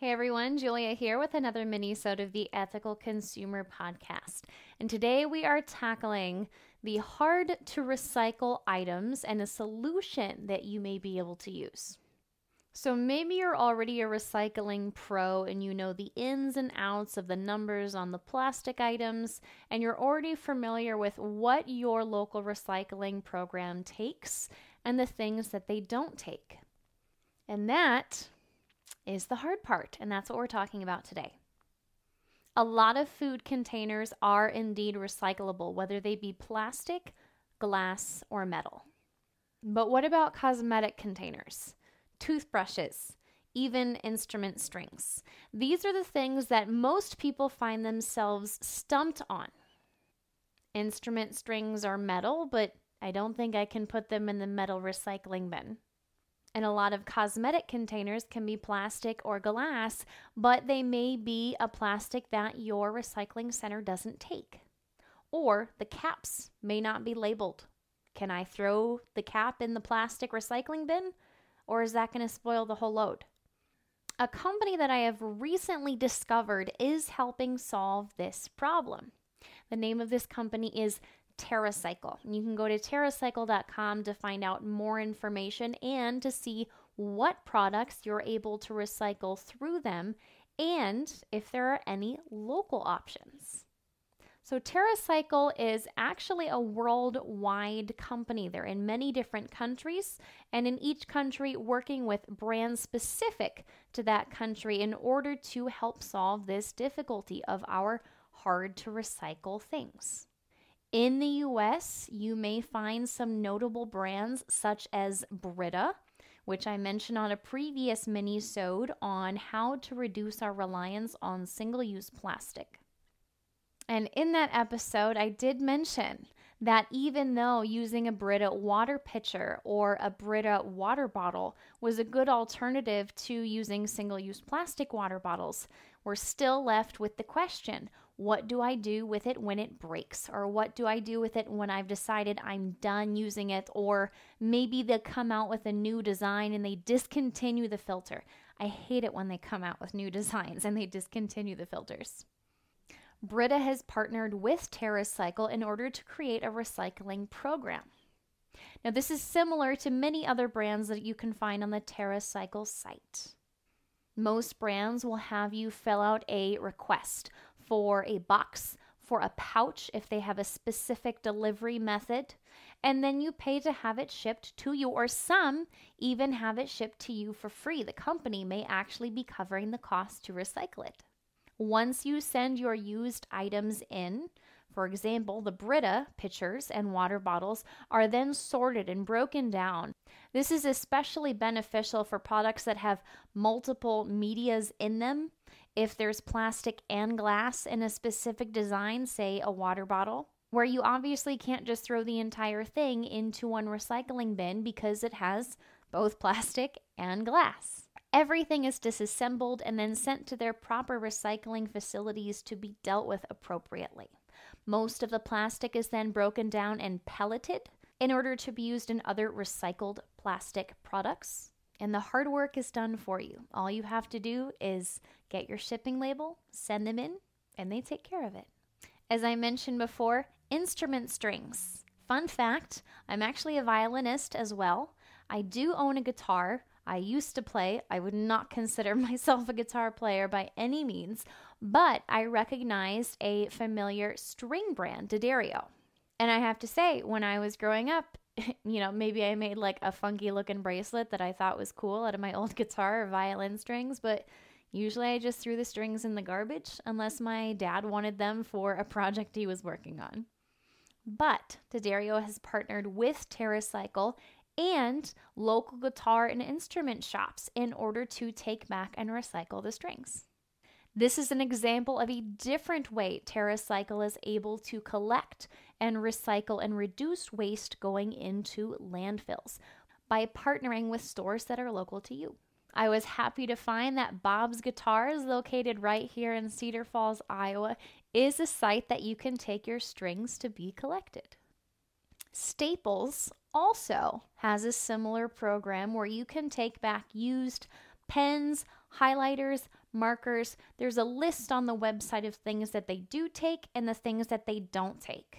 Hey everyone, Julia here with another mini-sode of the Ethical Consumer Podcast. And today we are tackling the hard to recycle items and a solution that you may be able to use. So maybe you're already a recycling pro and you know the ins and outs of the numbers on the plastic items, and you're already familiar with what your local recycling program takes and the things that they don't take. And that is the hard part, and that's what we're talking about today. A lot of food containers are indeed recyclable, whether they be plastic, glass, or metal. But what about cosmetic containers, toothbrushes, even instrument strings? These are the things that most people find themselves stumped on. Instrument strings are metal, but I don't think I can put them in the metal recycling bin. And a lot of cosmetic containers can be plastic or glass, but they may be a plastic that your recycling center doesn't take. Or the caps may not be labeled. Can I throw the cap in the plastic recycling bin? Or is that going to spoil the whole load? A company that I have recently discovered is helping solve this problem. The name of this company is TerraCycle. You can go to terracycle.com to find out more information and to see what products you're able to recycle through them and if there are any local options. So, TerraCycle is actually a worldwide company. They're in many different countries, and in each country, working with brands specific to that country in order to help solve this difficulty of our hard to recycle things. In the US, you may find some notable brands such as Brita, which I mentioned on a previous mini-sode on how to reduce our reliance on single-use plastic. And in that episode, I did mention that even though using a Brita water pitcher or a Brita water bottle was a good alternative to using single use plastic water bottles, we're still left with the question what do I do with it when it breaks? Or what do I do with it when I've decided I'm done using it? Or maybe they come out with a new design and they discontinue the filter. I hate it when they come out with new designs and they discontinue the filters. Brita has partnered with TerraCycle in order to create a recycling program. Now, this is similar to many other brands that you can find on the TerraCycle site. Most brands will have you fill out a request for a box, for a pouch if they have a specific delivery method, and then you pay to have it shipped to you, or some even have it shipped to you for free. The company may actually be covering the cost to recycle it. Once you send your used items in, for example, the Brita pitchers and water bottles are then sorted and broken down. This is especially beneficial for products that have multiple medias in them if there's plastic and glass in a specific design, say a water bottle, where you obviously can't just throw the entire thing into one recycling bin because it has both plastic and glass. Everything is disassembled and then sent to their proper recycling facilities to be dealt with appropriately. Most of the plastic is then broken down and pelleted in order to be used in other recycled plastic products and the hard work is done for you. All you have to do is get your shipping label, send them in, and they take care of it. As I mentioned before, instrument strings. Fun fact I'm actually a violinist as well. I do own a guitar. I used to play. I would not consider myself a guitar player by any means, but I recognized a familiar string brand, D'Addario. And I have to say, when I was growing up, you know, maybe I made like a funky looking bracelet that I thought was cool out of my old guitar or violin strings, but usually I just threw the strings in the garbage unless my dad wanted them for a project he was working on. But D'Addario has partnered with TerraCycle and local guitar and instrument shops in order to take back and recycle the strings. This is an example of a different way TerraCycle is able to collect and recycle and reduce waste going into landfills by partnering with stores that are local to you. I was happy to find that Bob's Guitars, located right here in Cedar Falls, Iowa, is a site that you can take your strings to be collected. Staples also has a similar program where you can take back used pens, highlighters, markers. There's a list on the website of things that they do take and the things that they don't take.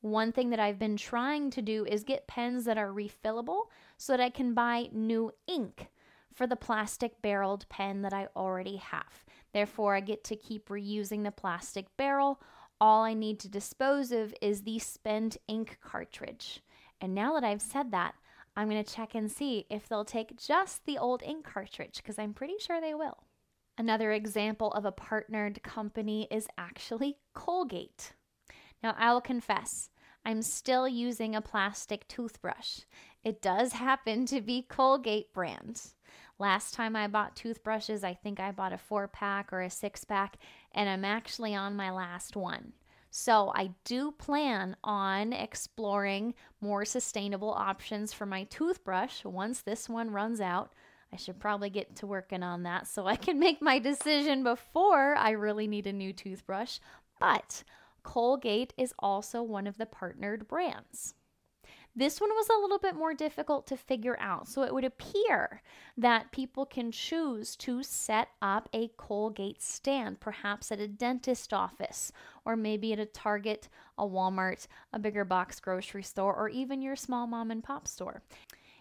One thing that I've been trying to do is get pens that are refillable so that I can buy new ink for the plastic barreled pen that I already have. Therefore, I get to keep reusing the plastic barrel. All I need to dispose of is the spent ink cartridge. And now that I've said that, I'm going to check and see if they'll take just the old ink cartridge because I'm pretty sure they will. Another example of a partnered company is actually Colgate. Now, I will confess, I'm still using a plastic toothbrush. It does happen to be Colgate brand. Last time I bought toothbrushes, I think I bought a four pack or a six pack, and I'm actually on my last one. So I do plan on exploring more sustainable options for my toothbrush once this one runs out. I should probably get to working on that so I can make my decision before I really need a new toothbrush. But Colgate is also one of the partnered brands. This one was a little bit more difficult to figure out. So it would appear that people can choose to set up a Colgate stand, perhaps at a dentist office, or maybe at a Target, a Walmart, a bigger box grocery store, or even your small mom and pop store.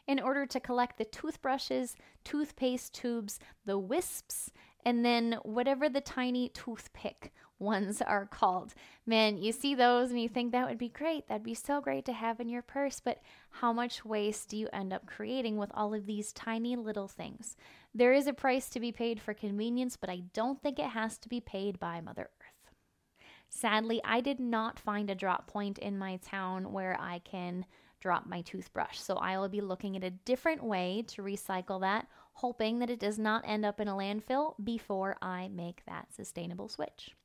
In order to collect the toothbrushes, toothpaste tubes, the wisps, and then whatever the tiny toothpick ones are called. Man, you see those and you think that would be great. That'd be so great to have in your purse. But how much waste do you end up creating with all of these tiny little things? There is a price to be paid for convenience, but I don't think it has to be paid by Mother Earth. Sadly, I did not find a drop point in my town where I can drop my toothbrush. So I will be looking at a different way to recycle that, hoping that it does not end up in a landfill before I make that sustainable switch.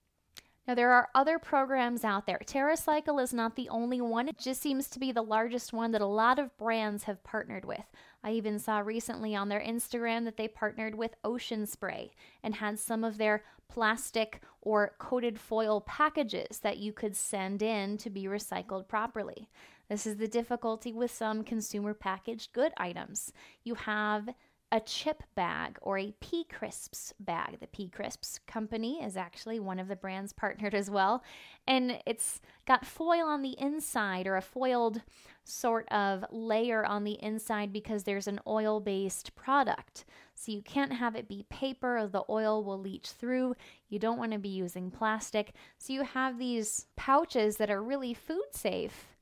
Now, there are other programs out there. TerraCycle is not the only one, it just seems to be the largest one that a lot of brands have partnered with. I even saw recently on their Instagram that they partnered with Ocean Spray and had some of their plastic or coated foil packages that you could send in to be recycled properly. This is the difficulty with some consumer packaged good items. You have a chip bag or a a P Crisps bag. The P Crisps company is actually one of the brands partnered as well. And it's got foil on the inside or a foiled sort of layer on the inside because there's an oil based product. So you can't have it be paper or the oil will leach through. You don't want to be using plastic. So you have these pouches that are really food safe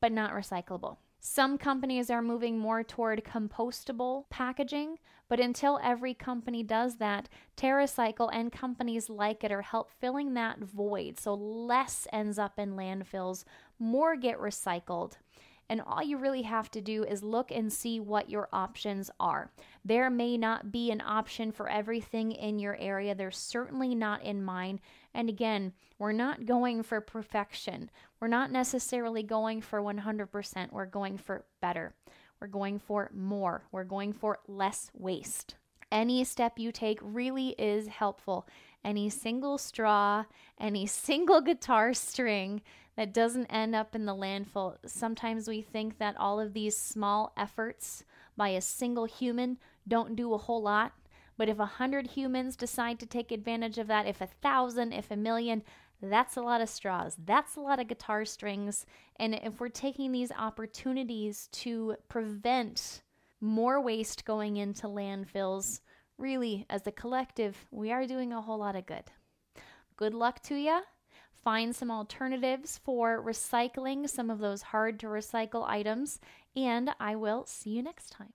but not recyclable. Some companies are moving more toward compostable packaging, but until every company does that, TerraCycle and companies like it are help filling that void so less ends up in landfills, more get recycled. And all you really have to do is look and see what your options are. There may not be an option for everything in your area. There's certainly not in mine. And again, we're not going for perfection. We're not necessarily going for 100%. We're going for better. We're going for more. We're going for less waste. Any step you take really is helpful. Any single straw, any single guitar string that doesn't end up in the landfill. Sometimes we think that all of these small efforts by a single human don't do a whole lot. But if a hundred humans decide to take advantage of that, if a thousand, if a million, that's a lot of straws. That's a lot of guitar strings. And if we're taking these opportunities to prevent more waste going into landfills, really, as a collective, we are doing a whole lot of good. Good luck to you find some alternatives for recycling some of those hard to recycle items, and I will see you next time.